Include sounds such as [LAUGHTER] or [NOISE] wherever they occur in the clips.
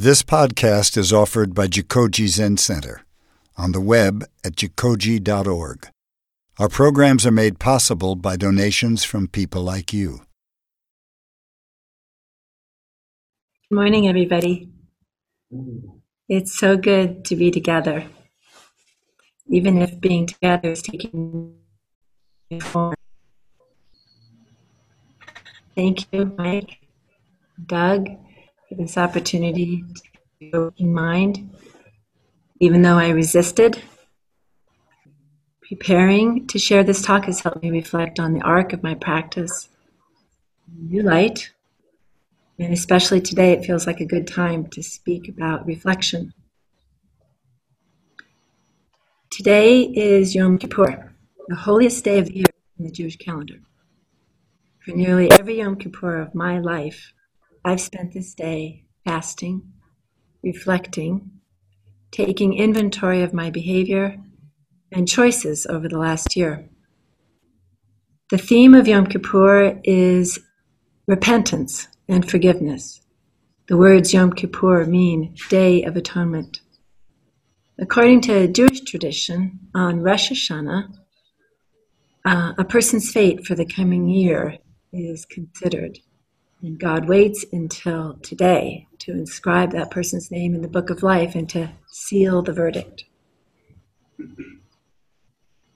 This podcast is offered by Jikoji Zen Center on the web at jikoji.org. Our programs are made possible by donations from people like you. Good morning, everybody. It's so good to be together, even if being together is taking form. Thank you, Mike, Doug, for this opportunity to in mind, even though I resisted. Preparing to share this talk has helped me reflect on the arc of my practice. New light, and especially today, it feels like a good time to speak about reflection. Today is Yom Kippur, the holiest day of the year in the Jewish calendar. For nearly every Yom Kippur of my life, I've spent this day fasting, reflecting, taking inventory of my behavior and choices over the last year. The theme of Yom Kippur is repentance and forgiveness. The words Yom Kippur mean Day of Atonement. According to Jewish tradition, on Rosh Hashanah, uh, a person's fate for the coming year is considered. And God waits until today to inscribe that person's name in the book of life and to seal the verdict.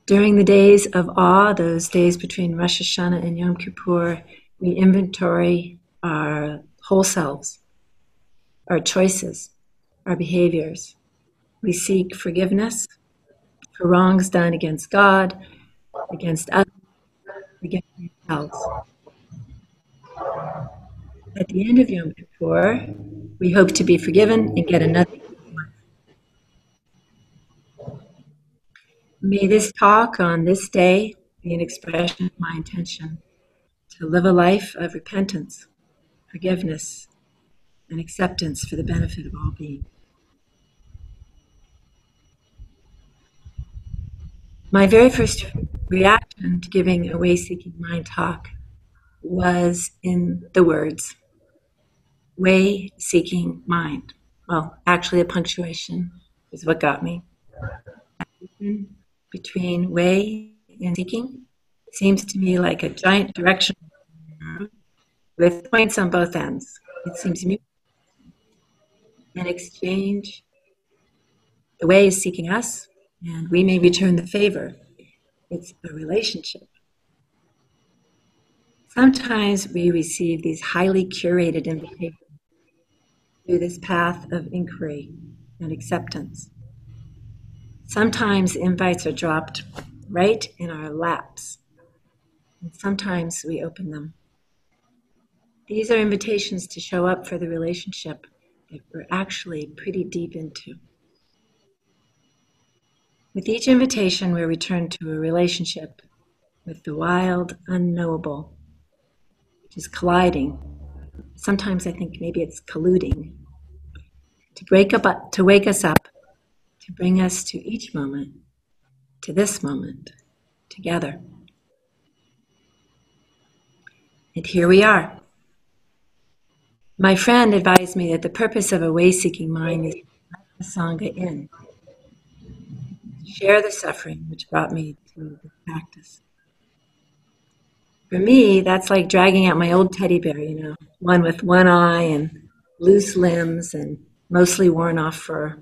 During the days of awe, those days between Rosh Hashanah and Yom Kippur, we inventory our whole selves, our choices, our behaviors. We seek forgiveness for wrongs done against God, against others, against ourselves. At the end of Yom Kippur, we hope to be forgiven and get another. May this talk on this day be an expression of my intention to live a life of repentance, forgiveness, and acceptance for the benefit of all beings. My very first reaction to giving a way seeking mind talk was in the words way seeking mind. Well, actually, a punctuation is what got me. Between way and seeking seems to me like a giant direction with points on both ends. It seems to me an exchange, the way is seeking us, and we may return the favor. It's a relationship. Sometimes we receive these highly curated invitations through this path of inquiry and acceptance. Sometimes invites are dropped right in our laps, and sometimes we open them. These are invitations to show up for the relationship that we're actually pretty deep into. With each invitation, we return to a relationship with the wild, unknowable, which is colliding. Sometimes I think maybe it's colluding to break up, to wake us up, to bring us to each moment, to this moment, together. And here we are. My friend advised me that the purpose of a way seeking mind is to let the Sangha in, share the suffering which brought me to the practice. For me, that's like dragging out my old teddy bear, you know, one with one eye and loose limbs and mostly worn off fur,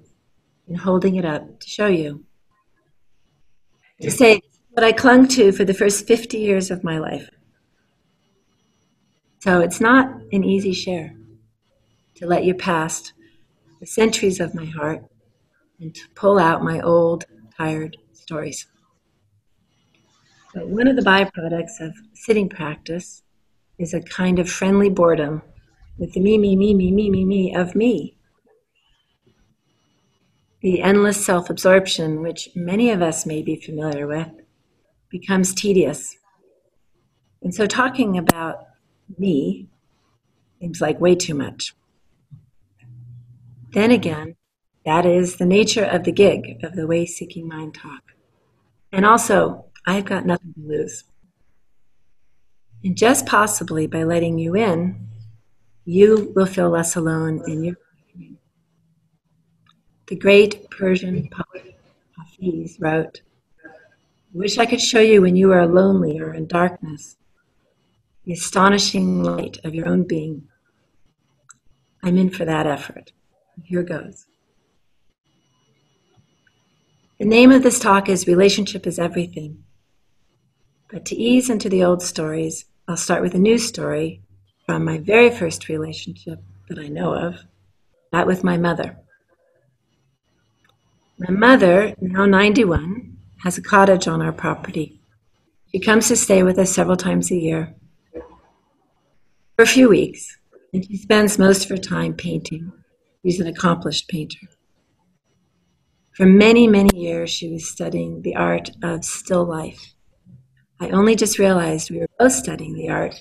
and holding it up to show you. To say what I clung to for the first 50 years of my life. So it's not an easy share to let you past the centuries of my heart and to pull out my old, tired stories. But one of the byproducts of sitting practice is a kind of friendly boredom with the me, me, me, me, me, me, me of me. The endless self absorption, which many of us may be familiar with, becomes tedious. And so talking about me seems like way too much. Then again, that is the nature of the gig of the way seeking mind talk. And also, I've got nothing to lose. And just possibly by letting you in, you will feel less alone in your the great Persian poet Hafiz wrote, Wish I could show you when you are lonely or in darkness the astonishing light of your own being. I'm in for that effort. Here goes. The name of this talk is Relationship is Everything. But to ease into the old stories, I'll start with a new story from my very first relationship that I know of, that with my mother. My mother, now 91, has a cottage on our property. She comes to stay with us several times a year for a few weeks, and she spends most of her time painting. She's an accomplished painter. For many, many years, she was studying the art of still life. I only just realized we were both studying the art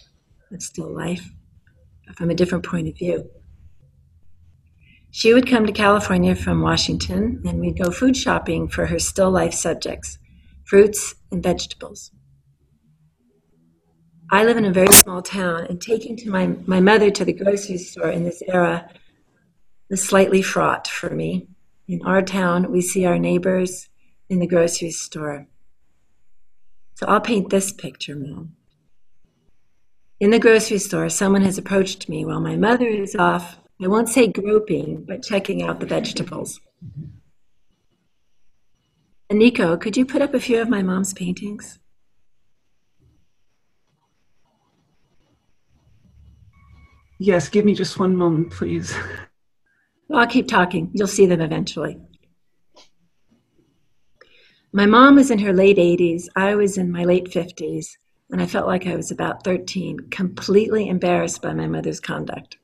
of still life from a different point of view. She would come to California from Washington, and we'd go food shopping for her still life subjects fruits and vegetables. I live in a very small town, and taking to my, my mother to the grocery store in this era was slightly fraught for me. In our town, we see our neighbors in the grocery store. So I'll paint this picture, Mom. In the grocery store, someone has approached me while my mother is off I won't say groping, but checking out the vegetables. And Nico, could you put up a few of my mom's paintings? Yes, give me just one moment, please. Well, I'll keep talking. You'll see them eventually. My mom was in her late 80s. I was in my late 50s, and I felt like I was about 13, completely embarrassed by my mother's conduct.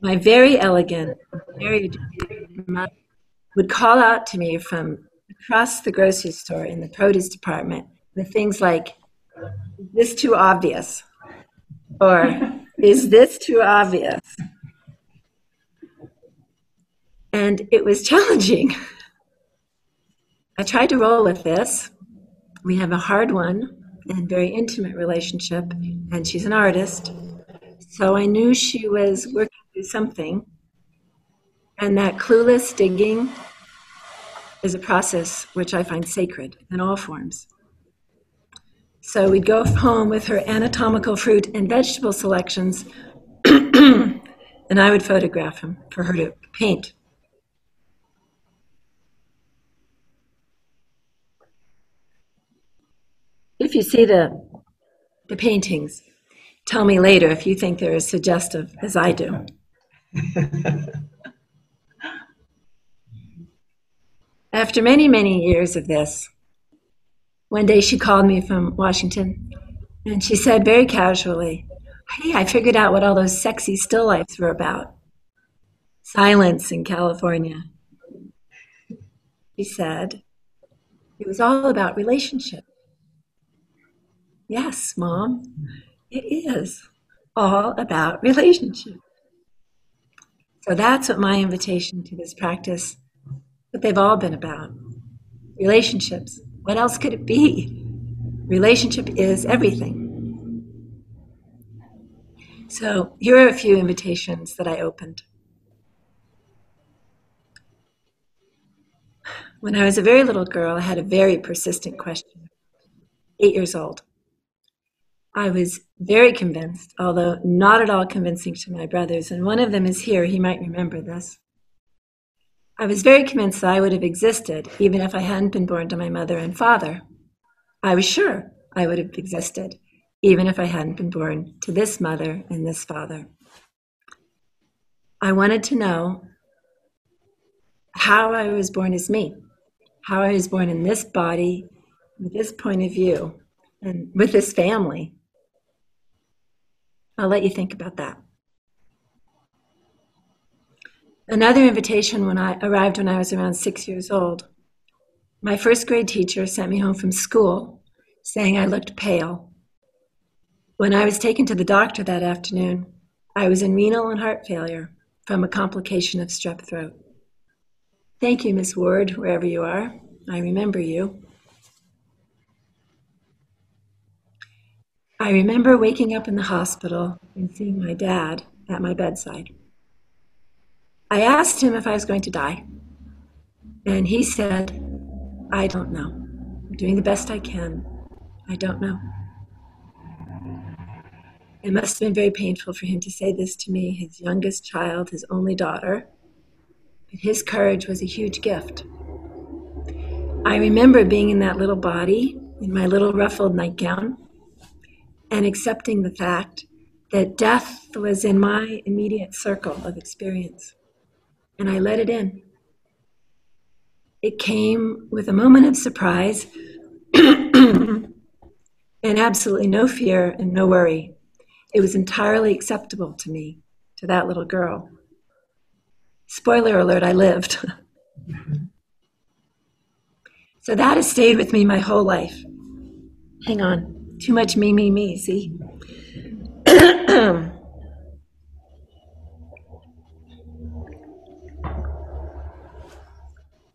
My very elegant, very mother would call out to me from across the grocery store in the produce department with things like, Is this too obvious? Or, Is this too obvious? And it was challenging. I tried to roll with this. We have a hard one and very intimate relationship, and she's an artist. So I knew she was working through something. And that clueless digging is a process which I find sacred in all forms. So we'd go home with her anatomical fruit and vegetable selections, [CLEARS THROAT] and I would photograph them for her to paint. If you see the, the paintings, tell me later if you think they're as suggestive as I do. [LAUGHS] After many, many years of this, one day she called me from Washington and she said very casually, Hey, I figured out what all those sexy still lifes were about. Silence in California. She said, It was all about relationship. Yes, mom, it is all about relationship. So that's what my invitation to this practice, what they've all been about. Relationships. What else could it be? Relationship is everything. So here are a few invitations that I opened. When I was a very little girl, I had a very persistent question. Eight years old. I was very convinced, although not at all convincing to my brothers, and one of them is here, he might remember this. I was very convinced that I would have existed even if I hadn't been born to my mother and father. I was sure I would have existed even if I hadn't been born to this mother and this father. I wanted to know how I was born as me, how I was born in this body, with this point of view, and with this family, I'll let you think about that. Another invitation when I arrived when I was around six years old. My first grade teacher sent me home from school saying I looked pale. When I was taken to the doctor that afternoon, I was in renal and heart failure from a complication of strep throat. Thank you, Miss Ward, wherever you are. I remember you. I remember waking up in the hospital and seeing my dad at my bedside. I asked him if I was going to die. And he said, I don't know. I'm doing the best I can. I don't know. It must have been very painful for him to say this to me, his youngest child, his only daughter. But his courage was a huge gift. I remember being in that little body, in my little ruffled nightgown, and accepting the fact that death was in my immediate circle of experience. And I let it in. It came with a moment of surprise [CLEARS THROAT] and absolutely no fear and no worry. It was entirely acceptable to me, to that little girl. Spoiler alert, I lived. [LAUGHS] so that has stayed with me my whole life. Hang on, too much me, me, me, see? [CLEARS THROAT]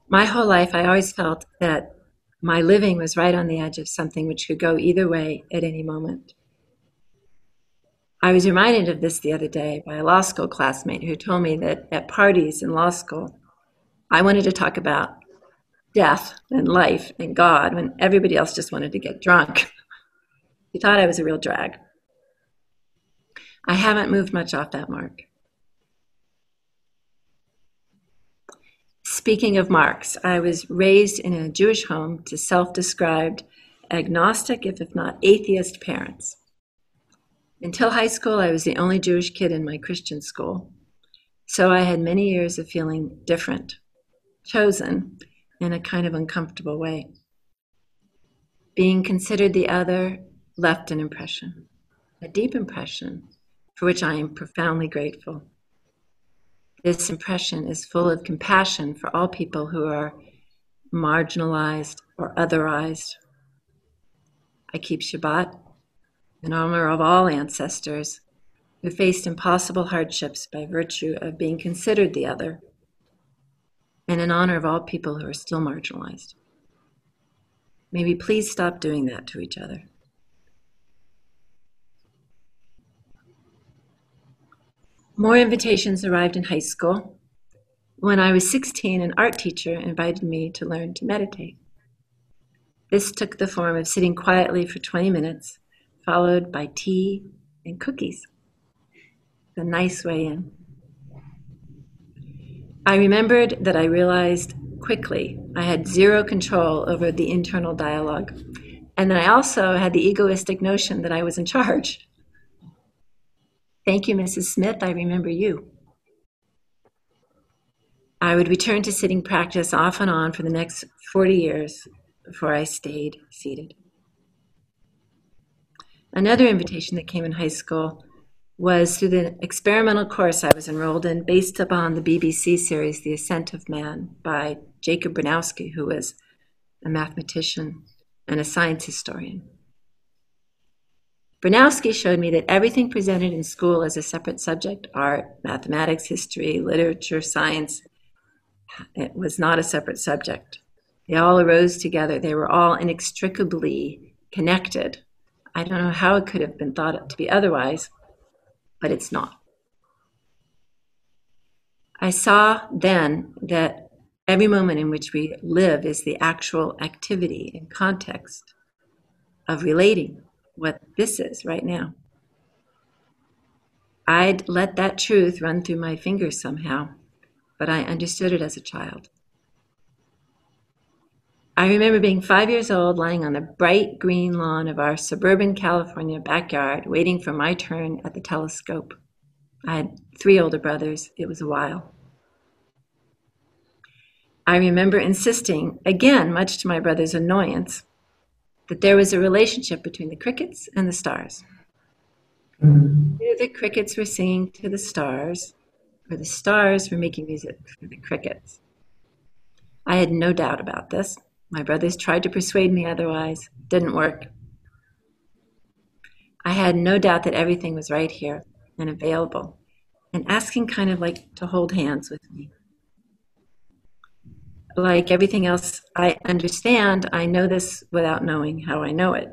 my whole life, I always felt that my living was right on the edge of something which could go either way at any moment. I was reminded of this the other day by a law school classmate who told me that at parties in law school, I wanted to talk about death and life and God when everybody else just wanted to get drunk. [LAUGHS] he thought I was a real drag. I haven't moved much off that mark. Speaking of marks, I was raised in a Jewish home to self described agnostic, if not atheist, parents. Until high school, I was the only Jewish kid in my Christian school. So I had many years of feeling different, chosen in a kind of uncomfortable way. Being considered the other left an impression, a deep impression for which I am profoundly grateful. This impression is full of compassion for all people who are marginalized or otherized. I keep Shabbat in honor of all ancestors who faced impossible hardships by virtue of being considered the other, and in honor of all people who are still marginalized. May we please stop doing that to each other. More invitations arrived in high school. When I was 16, an art teacher invited me to learn to meditate. This took the form of sitting quietly for 20 minutes, followed by tea and cookies. The nice way in. I remembered that I realized quickly I had zero control over the internal dialogue, and that I also had the egoistic notion that I was in charge. Thank you, Mrs. Smith. I remember you. I would return to sitting practice off and on for the next 40 years before I stayed seated. Another invitation that came in high school was through the experimental course I was enrolled in based upon the BBC series The Ascent of Man by Jacob Bronowski, who was a mathematician and a science historian. Bronowski showed me that everything presented in school as a separate subject art, mathematics, history, literature, science it was not a separate subject. They all arose together. They were all inextricably connected. I don't know how it could have been thought to be otherwise, but it's not. I saw then that every moment in which we live is the actual activity and context of relating what this is right now. I'd let that truth run through my fingers somehow, but I understood it as a child. I remember being five years old, lying on the bright green lawn of our suburban California backyard, waiting for my turn at the telescope. I had three older brothers. It was a while. I remember insisting, again, much to my brother's annoyance, that there was a relationship between the crickets and the stars. Mm-hmm. The crickets were singing to the stars, or the stars were making music for the crickets. I had no doubt about this. My brothers tried to persuade me otherwise, didn't work. I had no doubt that everything was right here and available, and asking kind of like to hold hands with me like everything else I understand, I know this without knowing how I know it.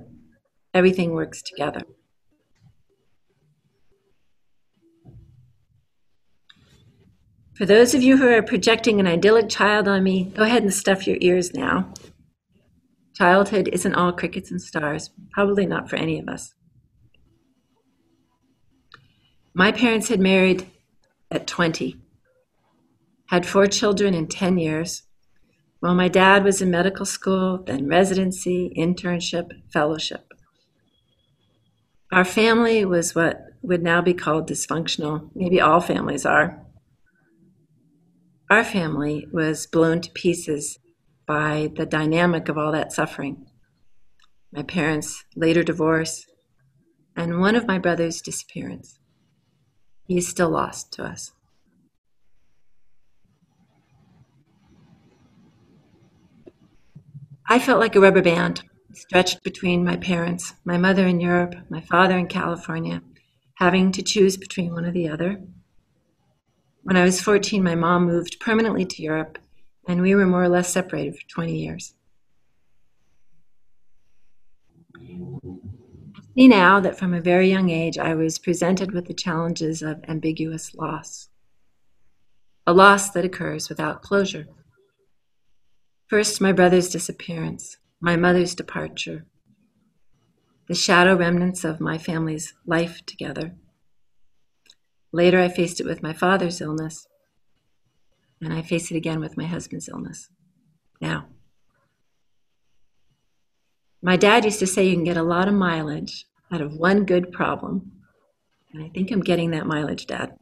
Everything works together. For those of you who are projecting an idyllic child on me, go ahead and stuff your ears now. Childhood isn't all crickets and stars, probably not for any of us. My parents had married at 20, had four children in 10 years, while my dad was in medical school, then residency, internship, fellowship. Our family was what would now be called dysfunctional. Maybe all families are. Our family was blown to pieces by the dynamic of all that suffering. My parents' later divorce, and one of my brother's disappearance. He is still lost to us. I felt like a rubber band stretched between my parents, my mother in Europe, my father in California, having to choose between one or the other. When I was 14, my mom moved permanently to Europe, and we were more or less separated for 20 years. See now that from a very young age, I was presented with the challenges of ambiguous loss, a loss that occurs without closure. First, my brother's disappearance, my mother's departure, the shadow remnants of my family's life together. Later, I faced it with my father's illness, and I face it again with my husband's illness. Now, my dad used to say you can get a lot of mileage out of one good problem, and I think I'm getting that mileage, Dad.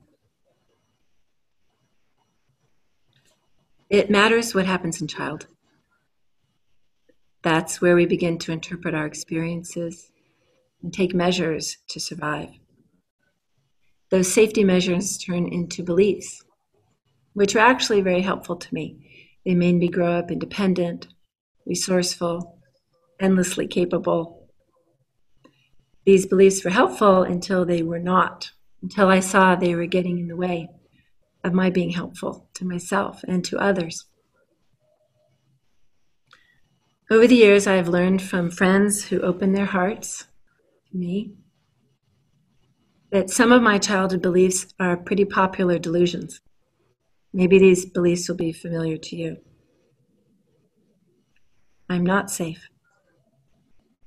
It matters what happens in child. That's where we begin to interpret our experiences and take measures to survive. Those safety measures turn into beliefs, which are actually very helpful to me. They made me grow up independent, resourceful, endlessly capable. These beliefs were helpful until they were not, until I saw they were getting in the way of my being helpful to myself and to others. Over the years, I have learned from friends who opened their hearts to me that some of my childhood beliefs are pretty popular delusions. Maybe these beliefs will be familiar to you. I'm not safe.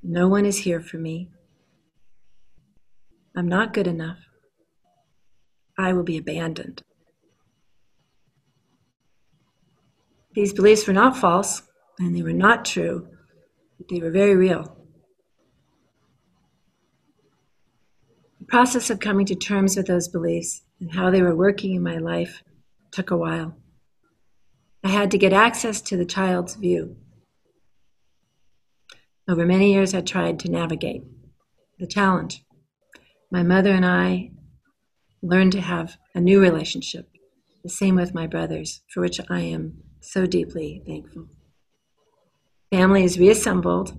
No one is here for me. I'm not good enough. I will be abandoned. These beliefs were not false and they were not true, but they were very real. The process of coming to terms with those beliefs and how they were working in my life took a while. I had to get access to the child's view. Over many years, I tried to navigate the challenge. My mother and I learned to have a new relationship, the same with my brothers, for which I am so deeply thankful. Family is reassembled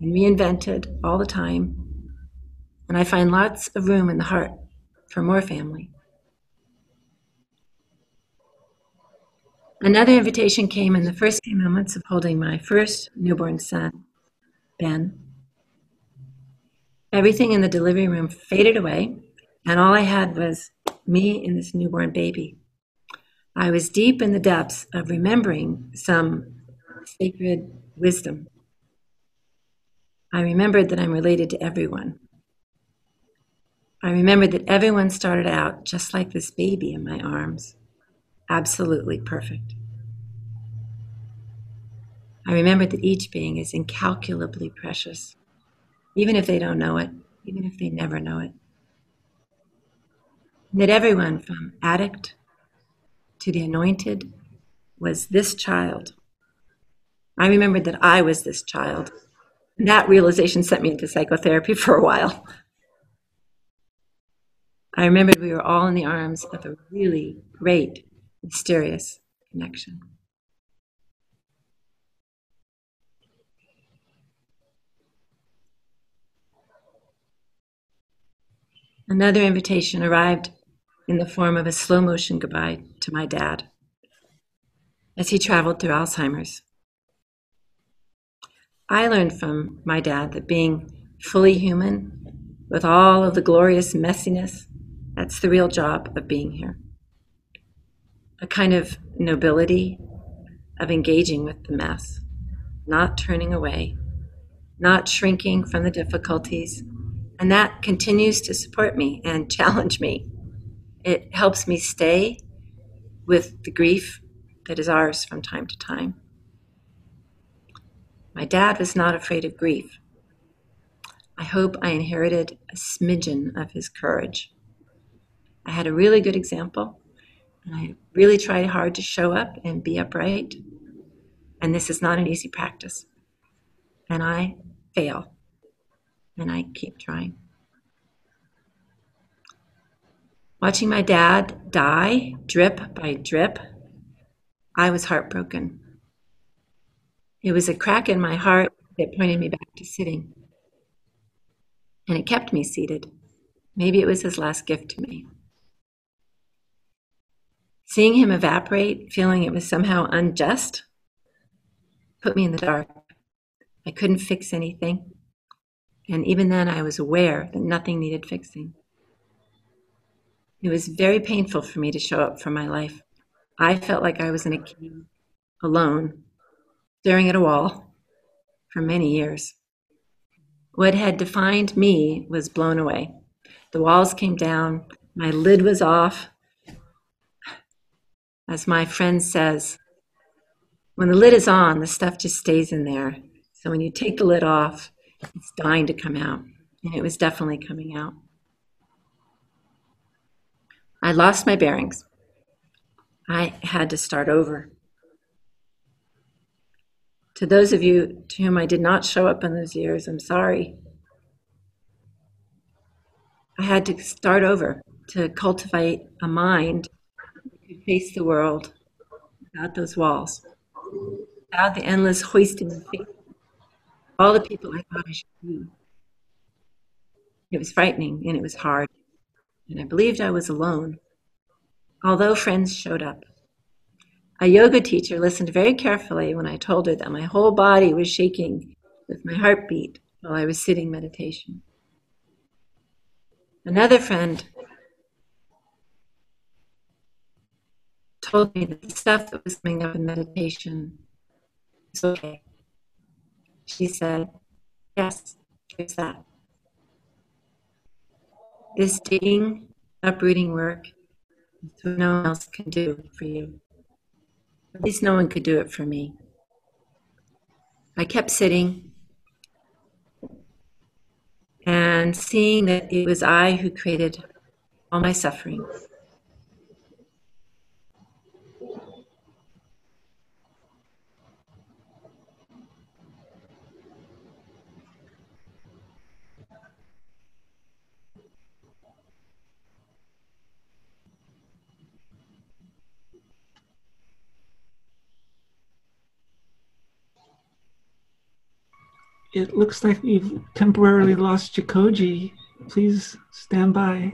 and reinvented all the time, and I find lots of room in the heart for more family. Another invitation came in the first few moments of holding my first newborn son, Ben. Everything in the delivery room faded away, and all I had was me and this newborn baby. I was deep in the depths of remembering some sacred wisdom. I remembered that I'm related to everyone. I remembered that everyone started out just like this baby in my arms, absolutely perfect. I remembered that each being is incalculably precious, even if they don't know it, even if they never know it. And that everyone from addict to the anointed was this child I remembered that I was this child. That realization sent me into psychotherapy [LAUGHS] for a while. I remembered we were all in the arms of a really great, mysterious connection. Another invitation arrived in the form of a slow motion goodbye to my dad as he traveled through Alzheimer's. I learned from my dad that being fully human, with all of the glorious messiness, that's the real job of being here. a kind of nobility of engaging with the mess, not turning away, not shrinking from the difficulties. And that continues to support me and [LAUGHS] challenge me. It helps me stay with the grief that is ours from time to time. My dad was not afraid of grief. I hope I inherited a smidgen of his courage. I had a really good example, and I really tried hard to show up and be upright. And this is not an easy practice. And I fail, and I keep trying. Watching my dad die drip by drip, I was heartbroken. It was a crack in my heart that pointed me back to sitting. And it kept me seated. Maybe it was his last gift to me. Seeing him evaporate, feeling it was somehow unjust, put me in the dark. I couldn't fix anything. And even then, I was aware that nothing needed fixing. It was very painful for me to show up for my life. I felt like I was in a cave alone, staring at a wall for many years. What had defined me was blown away. The walls came down, my lid was off. As my friend says, when the lid is on, the stuff just stays in there. So when you take the lid off, it's dying to come out. And it was definitely coming out. I lost my bearings. I had to start over. To those of you to whom I did not show up in those years, I'm sorry. I had to start over to cultivate a mind that could face the world without those walls, without the endless hoisting of all the people I thought I should be. It was frightening and it was hard and I believed I was alone, although friends showed up. A yoga teacher listened very carefully when I told her that my whole body was shaking with my heartbeat while I was sitting meditation. Another friend told me that the stuff that was coming up in meditation was okay. She said, Yes, there's that. This digging, uprooting work no one else can do for you. At least no one could do it for me. I kept sitting and seeing that it was I who created all my suffering. It looks like we've temporarily lost Jikoji. Please stand by.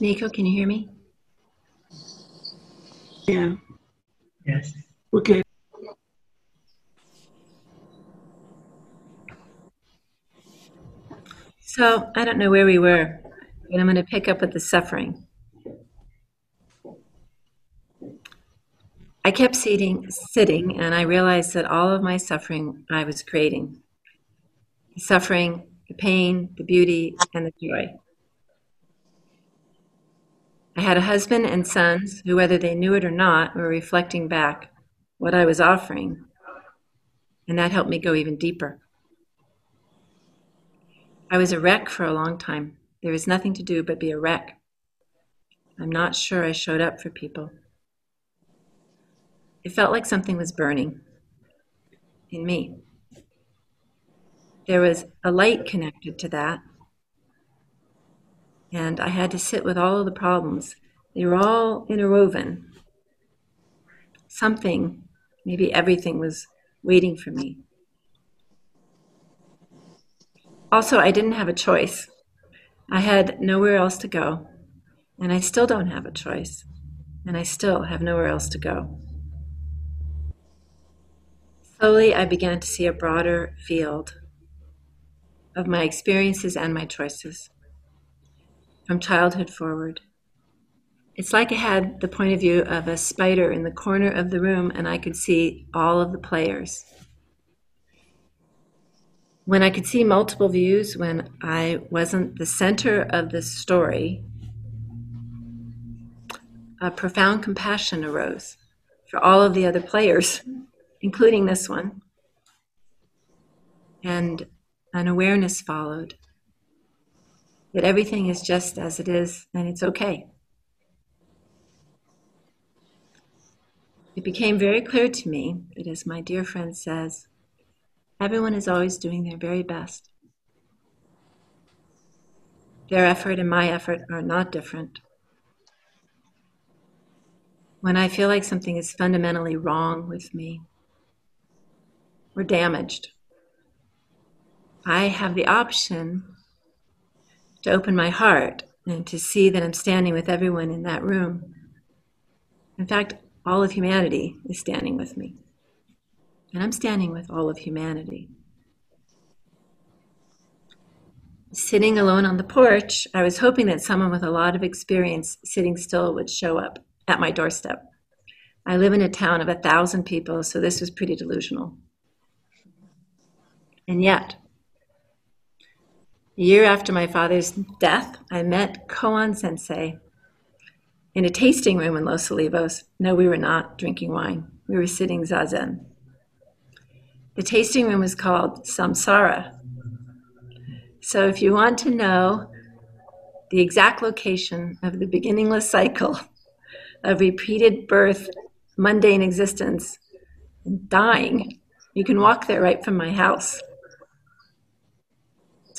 Nico, can you hear me? Yeah, Yes. we're. So I don't know where we were, but I'm going to pick up with the suffering. I kept sitting, sitting, and I realized that all of my suffering I was creating. The suffering, the pain, the beauty, and the joy. I had a husband and sons who, whether they knew it or not, were reflecting back what I was offering. And that helped me go even deeper. I was a wreck for a long time. There was nothing to do but be a wreck. I'm not sure I showed up for people. It felt like something was burning in me. There was a light connected to that. And I had to sit with all of the problems. They were all interwoven. Something, maybe everything, was waiting for me. Also, I didn't have a choice. I had nowhere else to go, and I still don't have a choice, and I still have nowhere else to go. Slowly, I began to see a broader field of my experiences and my choices from childhood forward. It's like I had the point of view of a spider in the corner of the room and I could see all of the players. When I could see multiple views, when I wasn't the center of the story, a profound compassion arose for all of the other players, [LAUGHS] including this one. And an awareness followed that everything is just as it is and it's okay. It became very clear to me that, as my dear friend says, everyone is always doing their very best. Their effort and my effort are not different. When I feel like something is fundamentally wrong with me or damaged, I have the option to open my heart and to see that I'm standing with everyone in that room. In fact, all of humanity is standing with me. And I'm standing with all of humanity. Sitting alone on the porch, I was hoping that someone with a lot of experience sitting still would show up at my doorstep. I live in a town of a thousand people, so this was pretty delusional. And yet, a year after my father's death, I met Koan Sensei in a tasting room in Los Olivos. No, we were not drinking wine. We were sitting zazen. The tasting room was called Samsara. So if you want to know the exact location of the beginningless cycle [LAUGHS] of repeated birth, mundane existence, and dying, you can walk there right from my house.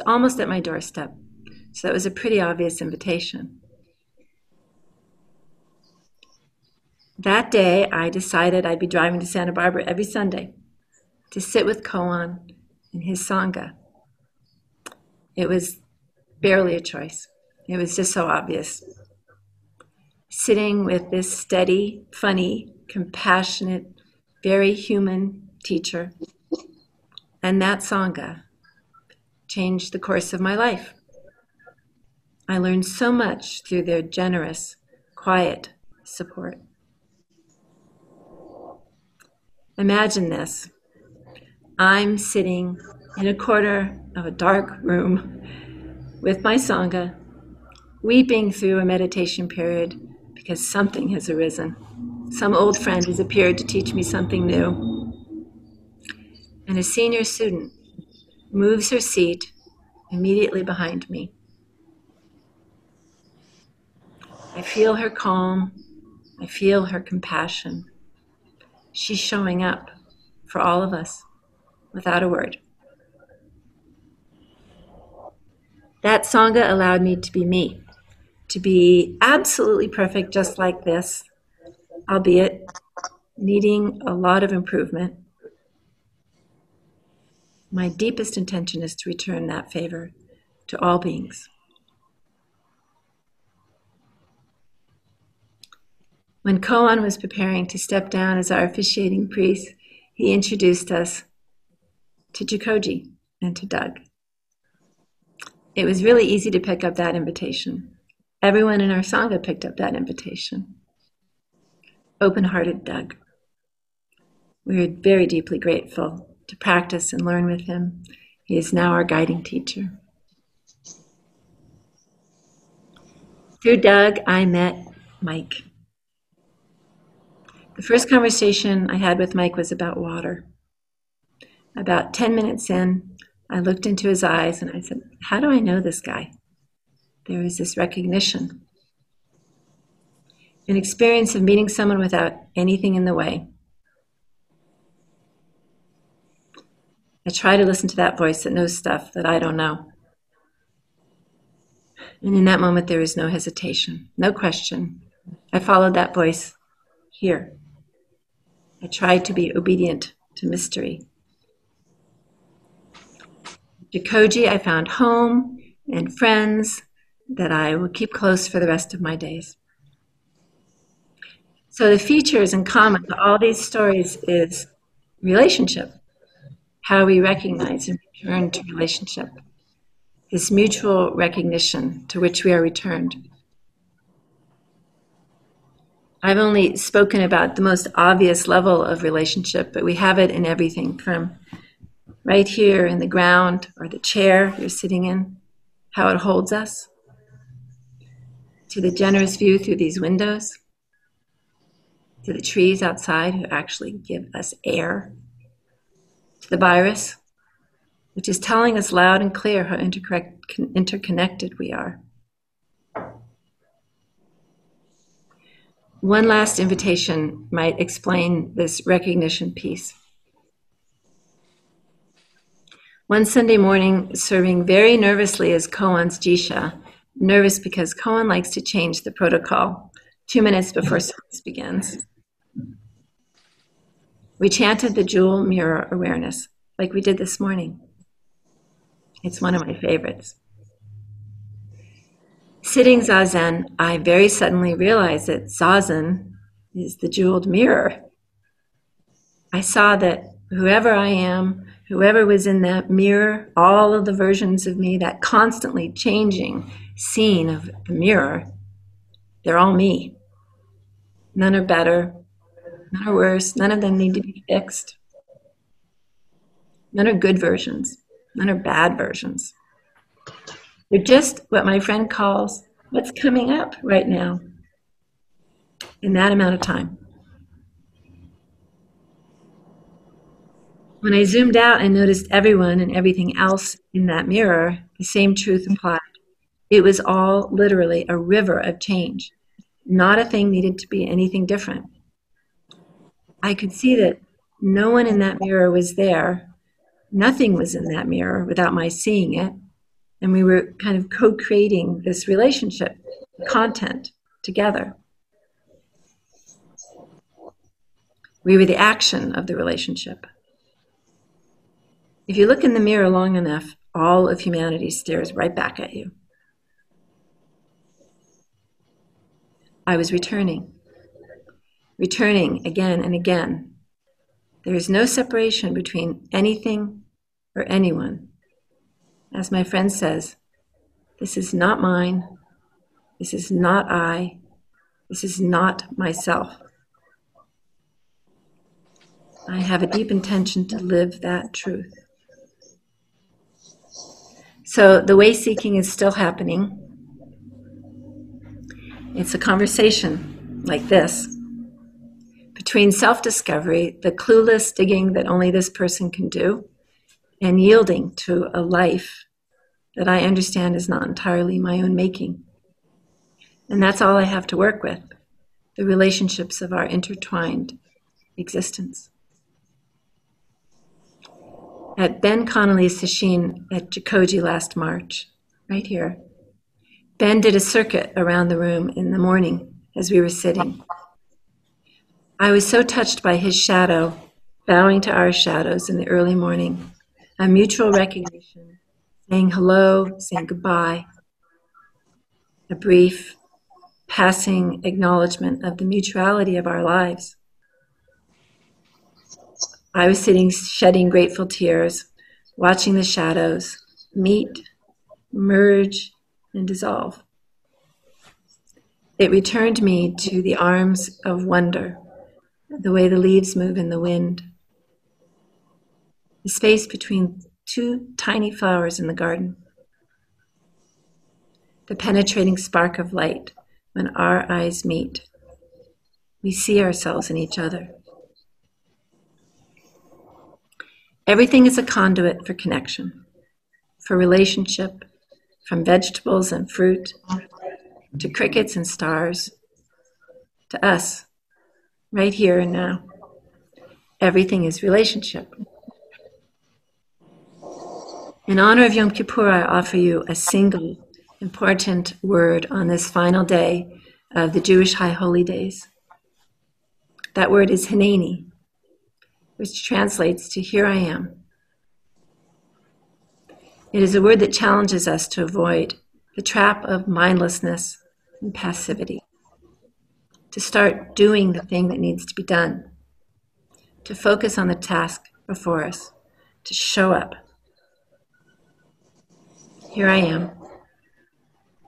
It's almost at my doorstep. So that was a pretty obvious invitation. That day, I decided I'd be driving to Santa Barbara every Sunday to sit with Koan in his Sangha. It was barely a choice, it was just so obvious. Sitting with this steady, funny, compassionate, very human teacher and that Sangha changed the course of my life. I learned so much through their generous, quiet support. Imagine this I'm sitting in a corner of a dark room with my Sangha, weeping through a meditation period because something has arisen. Some old friend has appeared to teach me something new. And a senior student moves her seat immediately behind me. I feel her calm. I feel her compassion. She's showing up for all of us without a word. That Sangha allowed me to be me, to be absolutely perfect just like this, albeit needing a lot of improvement my deepest intention is to return that favor to all beings. When Koan was preparing to step down as our officiating priest, he introduced us to Jikoji and to Doug. It was really easy to pick up that invitation. Everyone in our Sangha picked up that invitation. Open hearted Doug. We are very deeply grateful to practice and learn with him. He is now our guiding teacher. Through Doug, I met Mike. The first conversation I had with Mike was about water. About 10 minutes in, I looked into his eyes and I said, How do I know this guy? There was this recognition, an experience of meeting someone without anything in the way. I try to listen to that voice that knows stuff that I don't know. And in that moment, there is no hesitation, no question. I followed that voice here. I tried to be obedient to mystery. Jikoji, I found home and friends that I will keep close for the rest of my days. So the features in common to all these stories is relationship, how we recognize and return to relationship, this mutual recognition to which we are returned. I've only spoken about the most obvious level of relationship, but we have it in everything from right here in the ground or the chair you're sitting in, how it holds us, to the generous view through these windows, to the trees outside who actually give us air, the virus, which is telling us loud and clear how interconnected we are. One last invitation might explain this recognition piece. One Sunday morning, serving very nervously as Koan's jisha, nervous because Koan likes to change the protocol two minutes before service begins. We chanted the jewel mirror awareness like we did this morning. It's one of my favorites. Sitting zazen, I very suddenly realized that zazen is the jeweled mirror. I saw that whoever I am, whoever was in that mirror, all of the versions of me, that constantly changing scene of the mirror, they're all me. None are better, none are worse, none of them need to be fixed. None are good versions, none are bad versions. They're just what my friend calls what's coming up right now in that amount of time. When I zoomed out and noticed everyone and everything else in that mirror, the same truth applied. It was all literally a river of change. Not a thing needed to be anything different. I could see that no one in that mirror was there. Nothing was in that mirror without my seeing it. And we were kind of co creating this relationship, content together. We were the action of the relationship. If you look in the mirror long enough, all of humanity stares right back at you. I was returning, returning again and again. There is no separation between anything or anyone. As my friend says, this is not mine. This is not I. This is not myself. I have a deep intention to live that truth. So the way seeking is still happening. It's a conversation like this between self discovery, the clueless digging that only this person can do, and yielding to a life that I understand is not entirely my own making. And that's all I have to work with the relationships of our intertwined existence. At Ben Connolly's sesshin at Jikoji last March, right here, Ben did a circuit around the room in the morning as we were sitting. I was so touched by his shadow, bowing to our shadows in the early morning a mutual recognition, saying hello, saying goodbye, a brief passing acknowledgement of the mutuality of our lives. I was sitting shedding grateful tears, watching the shadows meet, merge, and dissolve. It returned me to the arms of wonder, the way the leaves move in the wind, the space between two tiny flowers in the garden, the penetrating spark of light when our eyes meet, we see ourselves in each other. Everything is a conduit for connection, for relationship, from vegetables and fruit to crickets and stars to us, right here and now. Everything is relationship. In honor of Yom Kippur, I offer you a single important word on this final day of the Jewish High Holy Days. That word is Hineni, which translates to Here I am. It is a word that challenges us to avoid the trap of mindlessness and passivity, to start doing the thing that needs to be done, to focus on the task before us, to show up. Here I am,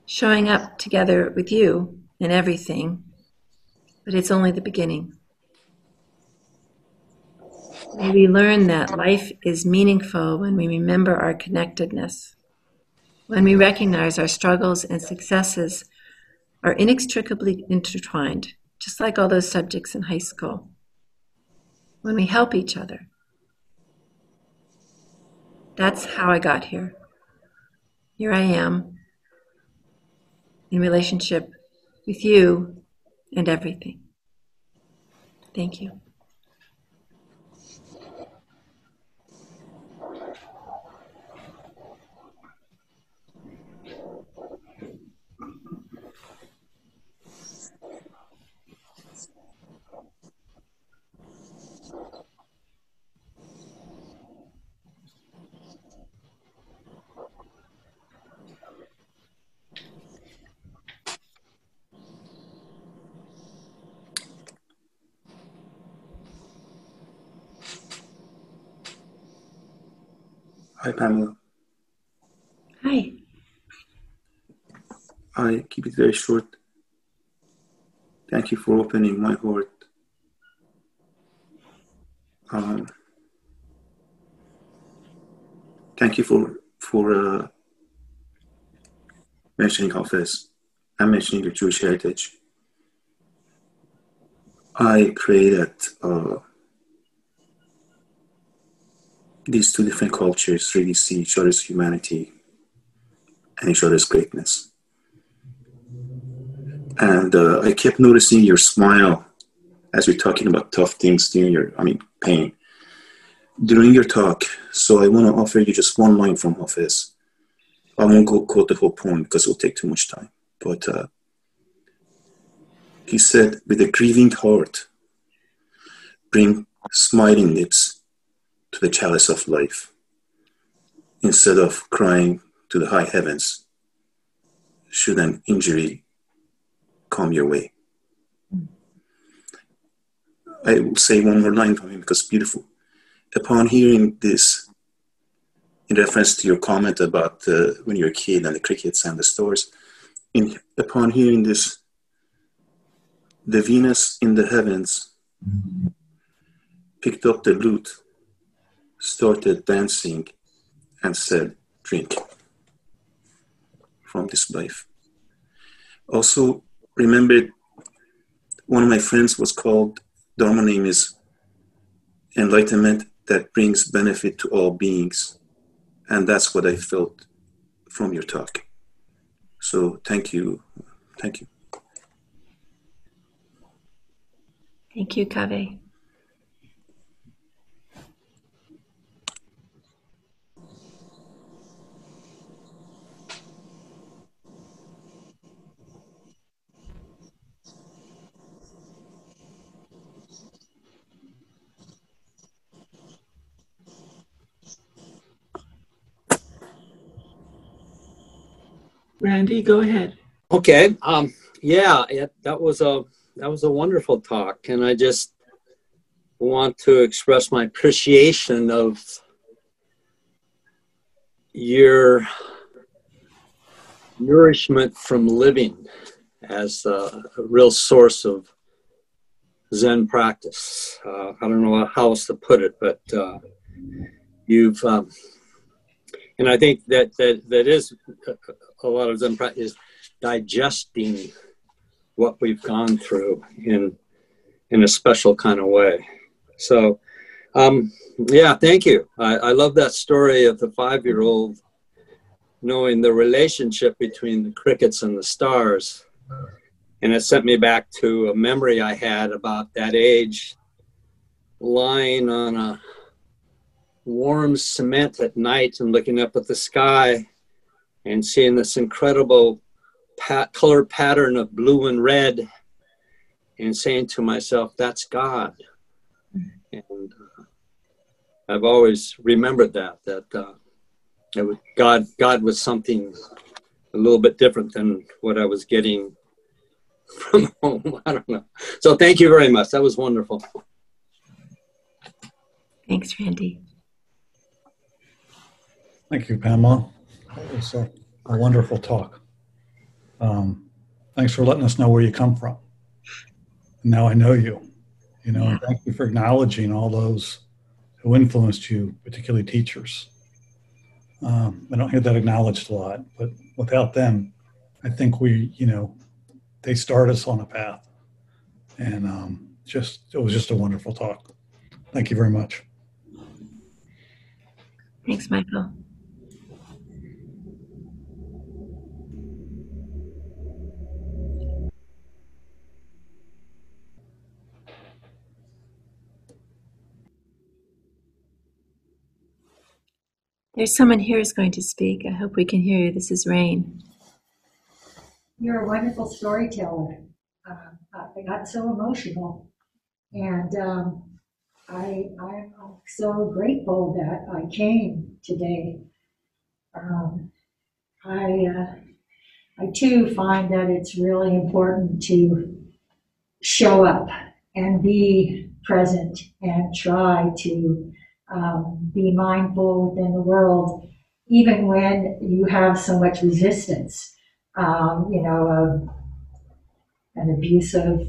showing up together with you in everything, but it's only the beginning. May we learn that life is meaningful when we remember our connectedness, when we recognize our struggles and successes are inextricably intertwined, just like all those subjects in high school, when we help each other. That's how I got here. Here I am in relationship with you and everything. Thank you. Hi, Pamela. Hi. I keep it very short. Thank you for opening my heart. Um, thank you for for uh, mentioning Hafiz and mentioning the Jewish heritage. I pray that uh, these two different cultures really see each other's humanity and each other's greatness. And uh, I kept noticing your smile as you're talking about tough things during your, I mean, pain during your talk. So I want to offer you just one line from Hafiz. I won't go quote the whole poem because it will take too much time. But uh, he said, with a grieving heart, bring smiling lips to the chalice of life instead of crying to the high heavens should an injury come your way. I will say one more line from him because it's beautiful. Upon hearing this, in reference to your comment about uh, when you're a kid and the crickets and the stores, in, upon hearing this, the Venus in the heavens picked up the lute started dancing and said, Drink from this life. Also, remember, one of my friends was called, Dharma name is enlightenment that brings benefit to all beings. And that's what I felt from your talk. So thank you. Thank you. Thank you, Kaveh. Randy, go ahead. Okay. Um, yeah, it, that was a that was a wonderful talk, and I just want to express my appreciation of your nourishment from living as a, a real source of Zen practice. Uh, I don't know how else to put it, but uh, you've, um, and I think that that that is a lot of them practice, digesting what we've gone through in in a special kind of way. So, um, yeah, thank you. I, I love that story of the five year old knowing the relationship between the crickets and the stars. And it sent me back to a memory I had about that age lying on a warm cement at night and looking up at the sky and seeing this incredible pat- color pattern of blue and red and saying to myself, that's God. And uh, I've always remembered that, that uh, it was, God, God was something a little bit different than what I was getting [LAUGHS] from home. I don't know. So thank you very much. That was wonderful. Thanks, Randy. Thank you, Pamela. It was a, a wonderful talk. Um, thanks for letting us know where you come from. Now I know you. You know, and thank you for acknowledging all those who influenced you, particularly teachers. Um, I don't hear that acknowledged a lot, but without them, I think we, you know, they start us on a path. And um, just, it was just a wonderful talk. Thank you very much. Thanks, Michael. There's someone here who's going to speak. I hope we can hear you. This is Rain. You're a wonderful storyteller. Um, I got so emotional, and um, I I'm so grateful that I came today. Um, I uh, I too find that it's really important to show up and be present and try to um, be mindful within the world, even when you have so much resistance. Um, you know, a, an abusive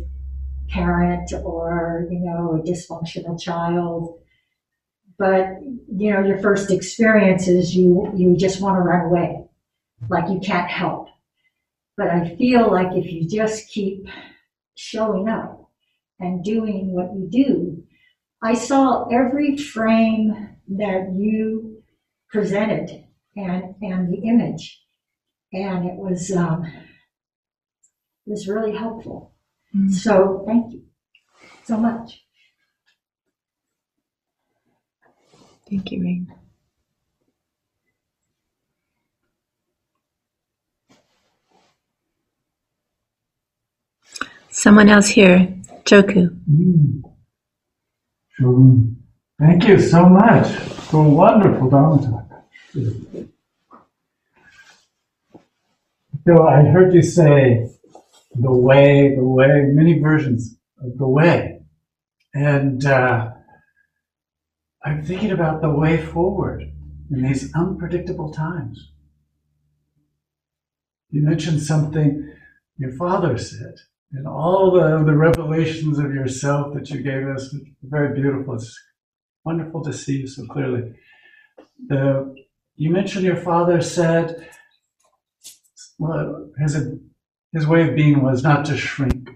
parent or you know a dysfunctional child. But you know, your first experience is you you just want to run away, like you can't help. But I feel like if you just keep showing up and doing what you do, I saw every frame that you presented and and the image, and it was um, it was really helpful. Mm-hmm. So thank you so much. Thank you, Rain. Someone else here, Joku. Mm. Thank you so much for a wonderful Dharma. So I heard you say the way, the way, many versions of the way. And uh, I'm thinking about the way forward in these unpredictable times. You mentioned something your father said and all the, the revelations of yourself that you gave us very beautiful. It's wonderful to see you so clearly. The, you mentioned your father said, well, his, his way of being was not to shrink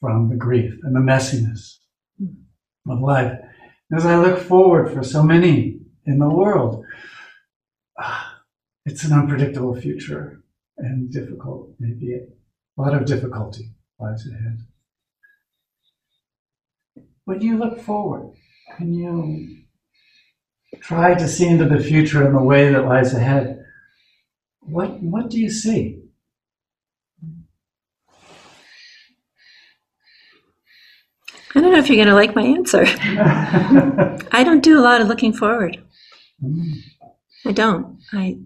from the grief and the messiness of life. As I look forward for so many in the world, it's an unpredictable future and difficult, maybe a lot of difficulty lies ahead. When you look forward, can you try to see into the future and the way that lies ahead? What, what do you see? I don't know if you're going to like my answer. [LAUGHS] I don't do a lot of looking forward. Mm. I don't. I,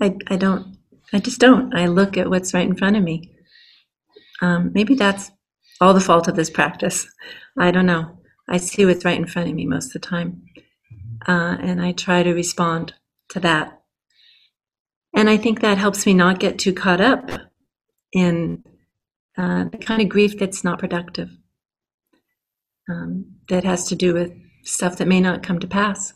I, I don't. I just don't. I look at what's right in front of me. Um, maybe that's all the fault of this practice. I don't know. I see what's right in front of me most of the time. Uh, and I try to respond to that. And I think that helps me not get too caught up in uh, the kind of grief that's not productive, um, that has to do with stuff that may not come to pass,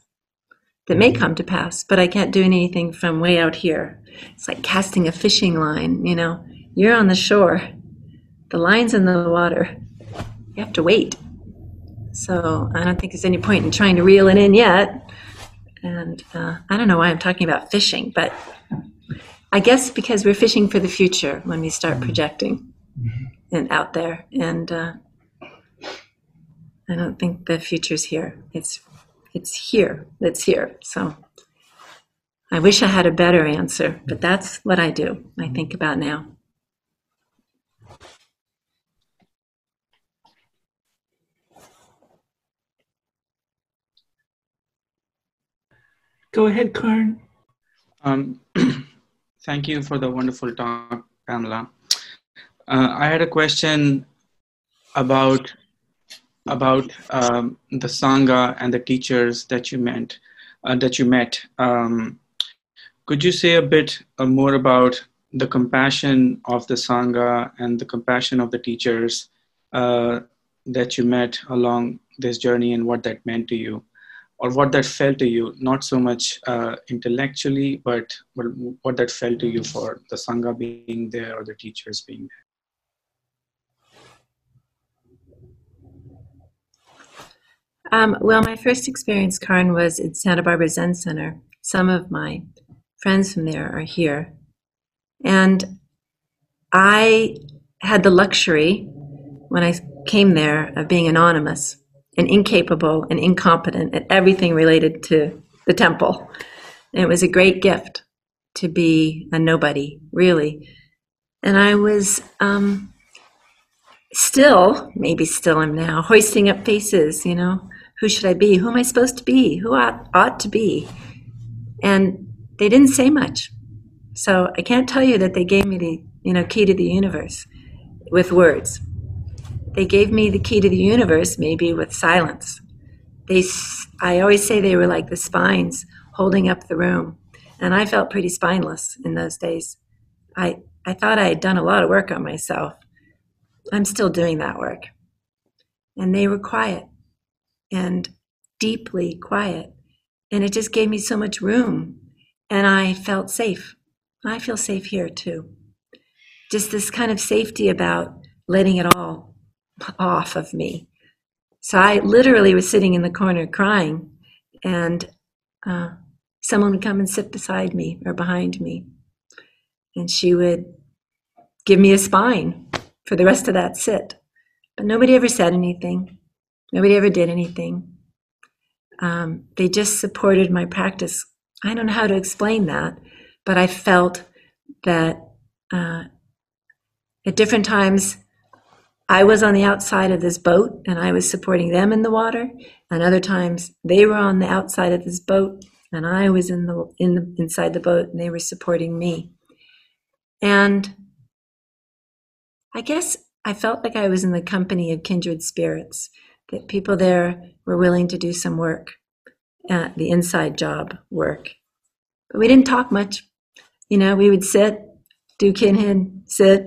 that may come to pass, but I can't do anything from way out here. It's like casting a fishing line, you know, you're on the shore the line's in the water. you have to wait. So I don't think there's any point in trying to reel it in yet. And uh, I don't know why I'm talking about fishing, but I guess because we're fishing for the future when we start projecting and out there. And uh, I don't think the future's here. It's it's here. It's here. So I wish I had a better answer, but that's what I do. I think about now. Go ahead, Karn. Um, [CLEARS THROAT] thank you for the wonderful talk, Pamela. Uh, I had a question about about um, the sangha and the teachers that you met. Uh, that you met. Um, could you say a bit uh, more about the compassion of the sangha and the compassion of the teachers uh, that you met along this journey and what that meant to you? Or what that felt to you, not so much uh, intellectually, but, what that felt to you for the Sangha being there or the teachers being there? Um, well, my first experience, Karn, was at Santa Barbara Zen Center. Some of my friends from there are here. And I had the luxury when I came there of being anonymous and incapable and incompetent at everything related to the temple. And it was a great gift to be a nobody, really. And I was um, still, maybe still am now, hoisting up faces, you know. Who should I be? Who am I supposed to be? Who ought, ought to be? And they didn't say much. So I can't tell you that they gave me the, you know, key to the universe with words. They gave me the key to the universe, maybe with silence. They, I always say they were like the spines holding up the room. And I felt pretty spineless in those days. I, I thought I had done a lot of work on myself. I'm still doing that work. And they were quiet and deeply quiet. And it just gave me so much room. And I felt safe. I feel safe here too. Just this kind of safety about letting it all off of me. So I literally was sitting in the corner crying, and uh, someone would come and sit beside me or behind me, and she would give me a spine for the rest of that sit. But nobody ever said anything. Nobody ever did anything. Um, they just supported my practice. I don't know how to explain that, but I felt that uh, at different times I was on the outside of this boat and I was supporting them in the water, and other times they were on the outside of this boat and I was in the in the inside the boat and they were supporting me. And I guess I felt like I was in the company of kindred spirits, that people there were willing to do some work, uh, the inside job work. But we didn't talk much. You know, we would sit, do kinhin, sit.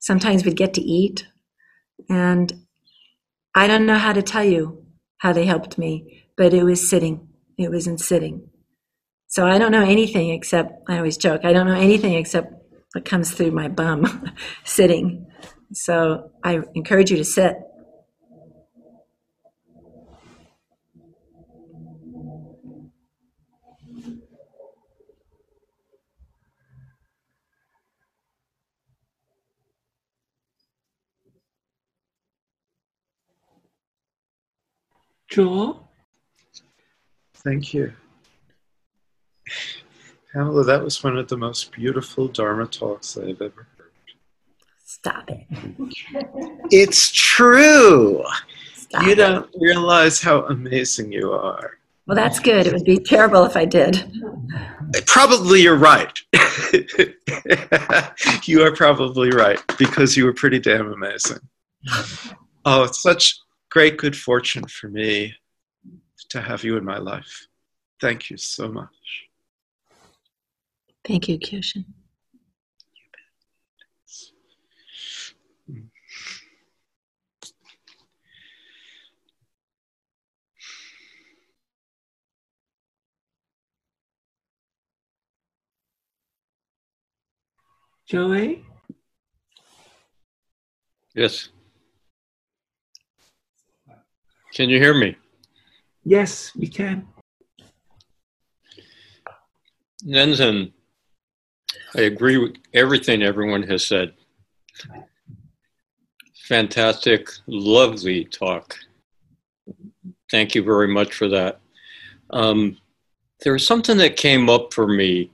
Sometimes we'd get to eat and I don't know how to tell you how they helped me, but it was sitting. It was in sitting. So I don't know anything except, I always joke, I don't know anything except what comes through my bum [LAUGHS] sitting. So I encourage you to sit. Joel? Thank you. Pamela, that was one of the most beautiful Dharma talks I've ever heard. Stop it. It's true. Stop you it. don't realize how amazing you are. Well, that's good. It would be terrible if I did. Probably you're right. [LAUGHS] you are probably right because you were pretty damn amazing. Oh, it's such great good fortune for me to have you in my life. Thank you so much. Thank you, Kyoshin. Joey? Yes. Can you hear me? Yes, we can. Nenzen, I agree with everything everyone has said. Fantastic, lovely talk. Thank you very much for that. Um, there was something that came up for me,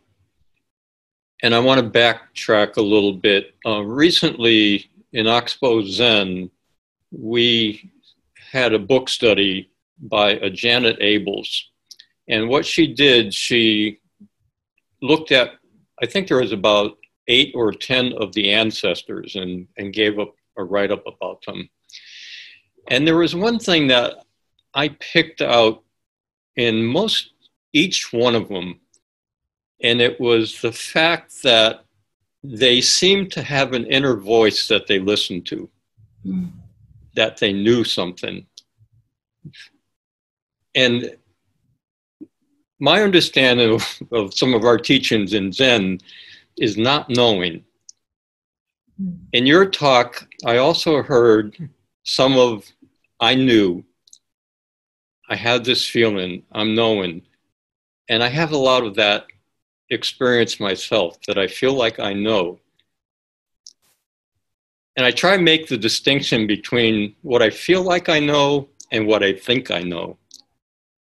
and I want to backtrack a little bit. Uh, recently in Oxbow Zen, we had a book study by a Janet Abels. And what she did, she looked at, I think there was about eight or 10 of the ancestors and, and gave up a write up about them. And there was one thing that I picked out in most each one of them, and it was the fact that they seemed to have an inner voice that they listened to, mm. That they knew something. And my understanding of, of some of our teachings in Zen is not knowing. In your talk, I also heard some of I knew. I had this feeling, I'm knowing. And I have a lot of that experience myself that I feel like I know. And I try to make the distinction between what I feel like I know and what I think I know.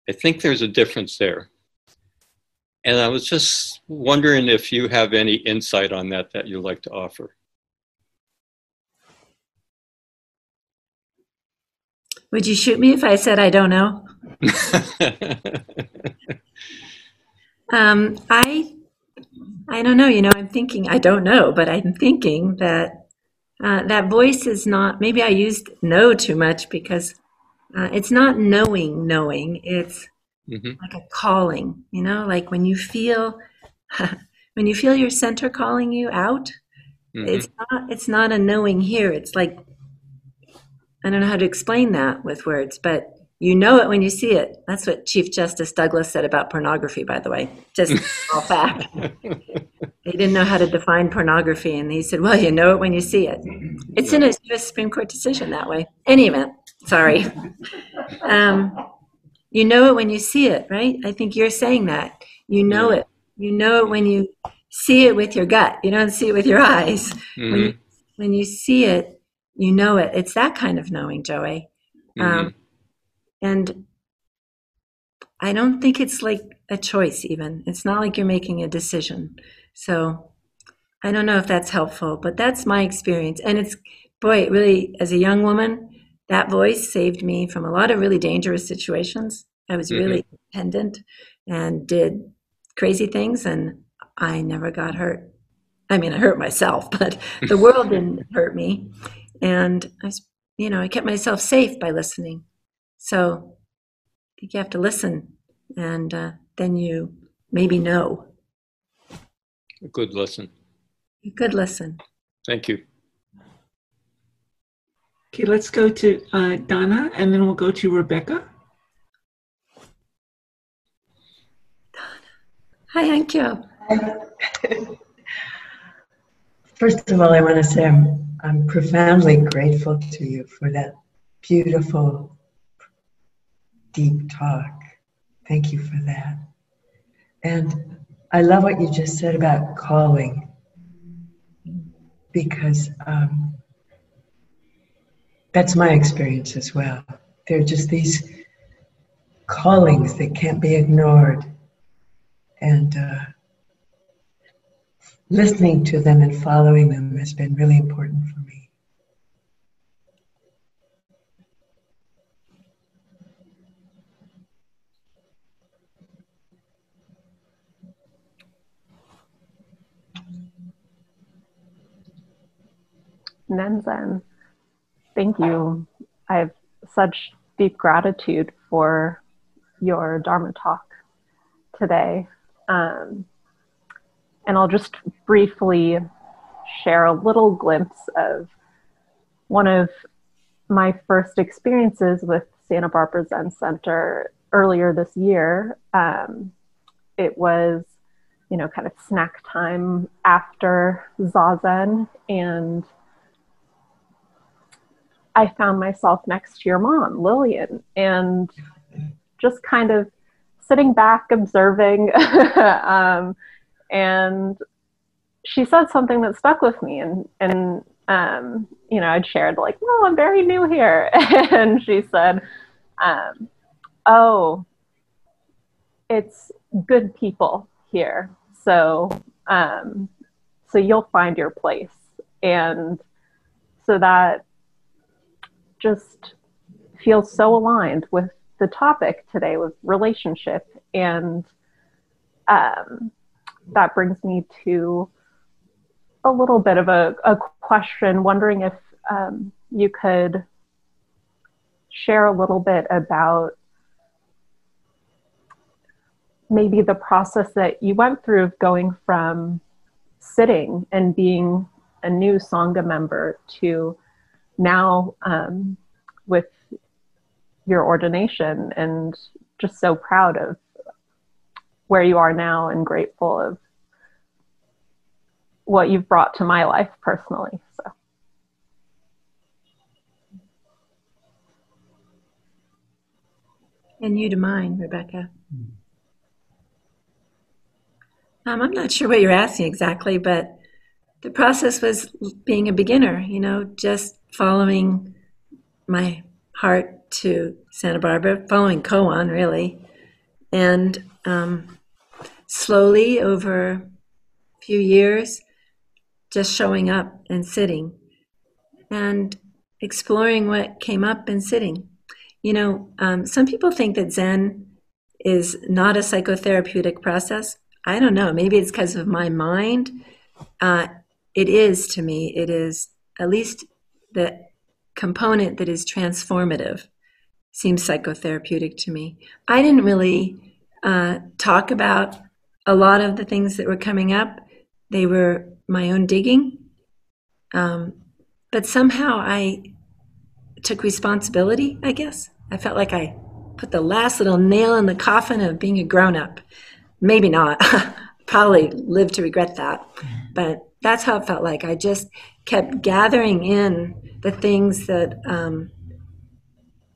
I think there's a difference there. And I was just wondering if you have any insight on that that you'd like to offer. Would you shoot me if I said I don't know? [LAUGHS] um, I I don't know. You know, I'm thinking I don't know, but I'm thinking that uh, that voice is not. Maybe I used know too much because uh, it's not knowing, knowing. It's mm-hmm. like a calling. You know, like when you feel [LAUGHS] when you feel your center calling you out. Mm-hmm. It's not. It's not a knowing here. It's like I don't know how to explain that with words, but you know it when you see it. That's what Chief Justice Douglas said about pornography, by the way. Just [LAUGHS] all fact. he didn't know how to define pornography, and he said, "Well, you know it when you see it." It's in a U.S. Supreme Court decision that way. Any event, sorry. [LAUGHS] Um, you know it when you see it, right? I think you're saying that. You know it. You know it when you see it with your gut. You don't see it with your eyes. Mm-hmm. When, you, when you see it, you know it. It's that kind of knowing, Joey. Um, mm-hmm. And I don't think it's like a choice, even. It's not like you're making a decision. So I don't know if that's helpful, but that's my experience. And it's, boy, it really, as a young woman, that voice saved me from a lot of really dangerous situations. I was really mm-hmm. dependent and did crazy things, and I never got hurt. I mean, I hurt myself, [LAUGHS] but the world [LAUGHS] didn't hurt me. And I, you know, I kept myself safe by listening. So I think you have to listen, and uh, then you maybe know. A good listen. A good listen. Thank you. Okay, let's go to uh, Donna, and then we'll go to Rebecca. Hi, Ankyo. [LAUGHS] First of all, I want to say I'm, I'm profoundly grateful to you for that beautiful deep talk. Thank you for that. And I love what you just said about calling because um, that's my experience as well. There are just these callings that can't be ignored. And uh, listening to them and following them has been really important for me. Nenzen, thank you. I have such deep gratitude for your Dharma talk today. Um, and I'll just briefly share a little glimpse of one of my first experiences with Santa Barbara Zen Center earlier this year. Um, it was, you know, kind of snack time after Zazen, and I found myself next to your mom, Lillian, and just kind of sitting back, observing. [LAUGHS] um, and she said something that stuck with me, and and um, you know, I'd shared like, "Well, I'm very new here," [LAUGHS] and she said, um, "Oh, it's good people here, so um, so you'll find your place," and so that just feels so aligned with the topic today with relationship. And um, that brings me to a little bit of a, a question wondering if um, you could share a little bit about maybe the process that you went through of going from sitting and being a new Sangha member to now um, with your ordination and just so proud of where you are now and grateful of what you've brought to my life personally. So. And you to mine, Rebecca. Um, I'm not sure what you're asking exactly, but the process was being a beginner, you know, just following my heart to Santa Barbara, following Koan really, and um, slowly over a few years, just showing up and sitting and exploring what came up and sitting. You know, um, some people think that Zen is not a psychotherapeutic process. I don't know. Maybe it's because of my mind. Uh, it is to me. It is at least the component that is transformative seems psychotherapeutic to me. I didn't really uh, talk about a lot of the things that were coming up. They were my own digging. Um, but somehow I took responsibility, I guess. I felt like I put the last little nail in the coffin of being a grown up. Maybe not. [LAUGHS] Probably live to regret that. But that's how it felt like. I just kept gathering in the things that um,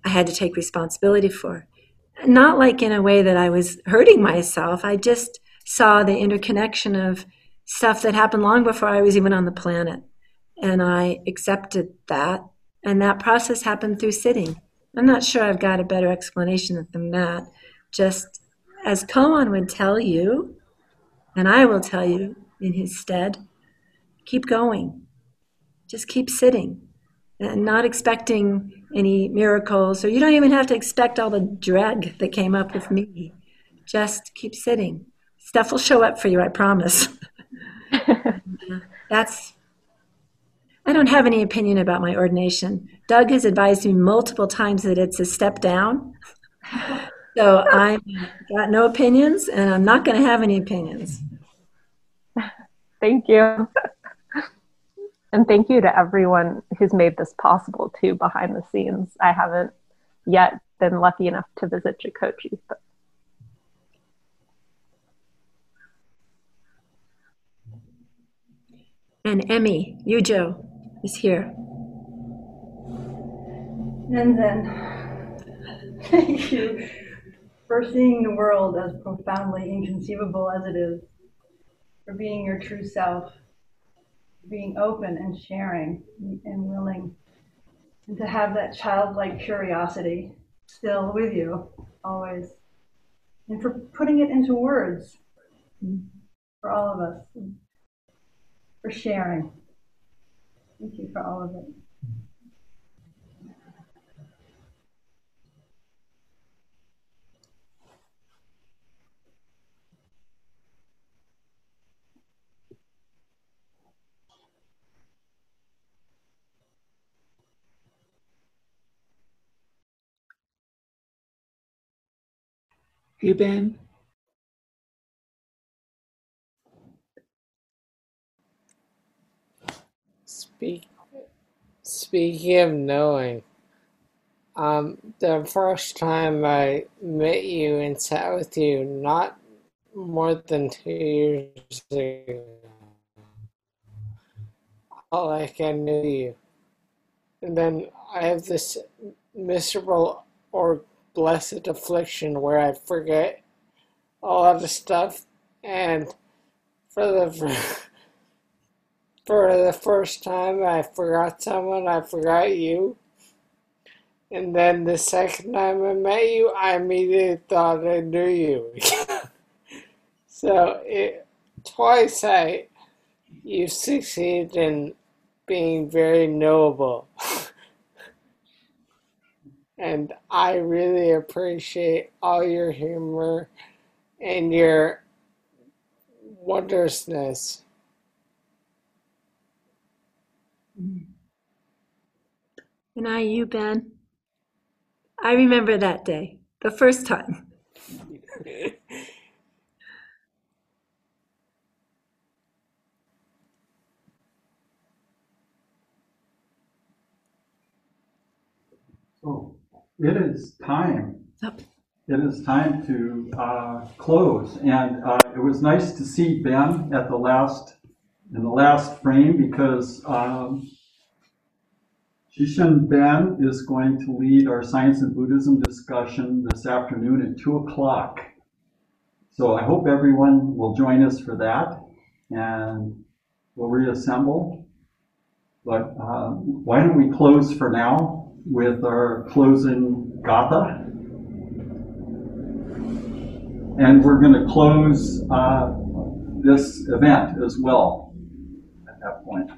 I had to take responsibility for. Not like in a way that I was hurting myself. I just saw the interconnection of stuff that happened long before I was even on the planet. And I accepted that. And that process happened through sitting. I'm not sure I've got a better explanation than that. Just as Koan would tell you, and I will tell you in his stead, keep going. Just keep sitting and not expecting any miracles, or you don't even have to expect all the dread that came up with me. Just keep sitting. Stuff will show up for you, I promise. [LAUGHS] That's, I don't have any opinion about my ordination. Doug has advised me multiple times that it's a step down. [LAUGHS] So I've got no opinions, and I'm not going to have any opinions. [LAUGHS] Thank you. And thank you to everyone who's made this possible too behind the scenes. I haven't yet been lucky enough to visit Jikoji, but And Emmy, Yujo, is here. And then, thank you for seeing the world as profoundly inconceivable as it is, for being your true self, being open and sharing and willing, and to have that childlike curiosity still with you always, and for putting it into words for all of us, for sharing. Thank you for all of it. Hey, Ben. Speak, speaking of knowing, um, the first time I met you and sat with you, not more than two years ago, like I knew you. and then I have this miserable or blessed affliction where I forget all of stuff, and for the [LAUGHS] for the first time I forgot someone, I forgot you. And then the second time I met you, I immediately thought I knew you. [LAUGHS] so it, twice I you succeeded in being very knowable. [LAUGHS] and I really appreciate all your humor and your wondrousness. And I, you, Ben. I remember that day, the first time. [LAUGHS] it is time. It is time to uh, close, and uh, it was nice to see Ben at the last in the last frame because um, Ben is going to lead our science and Buddhism discussion this afternoon at two o'clock. So I hope everyone will join us for that, and we'll reassemble. But uh, why don't we close for now with our closing gatha? And we're going to close uh, this event as well at that point.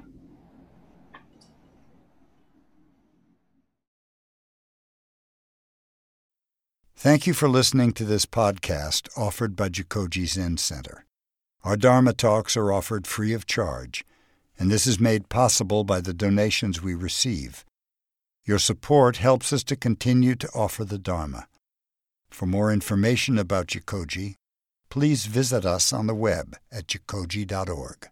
Thank you for listening to this podcast offered by Jikoji Zen Center. Our Dharma talks are offered free of charge, and this is made possible by the donations we receive. Your support helps us to continue to offer the Dharma. For more information about Jikoji, please visit us on the web at jikoji.org.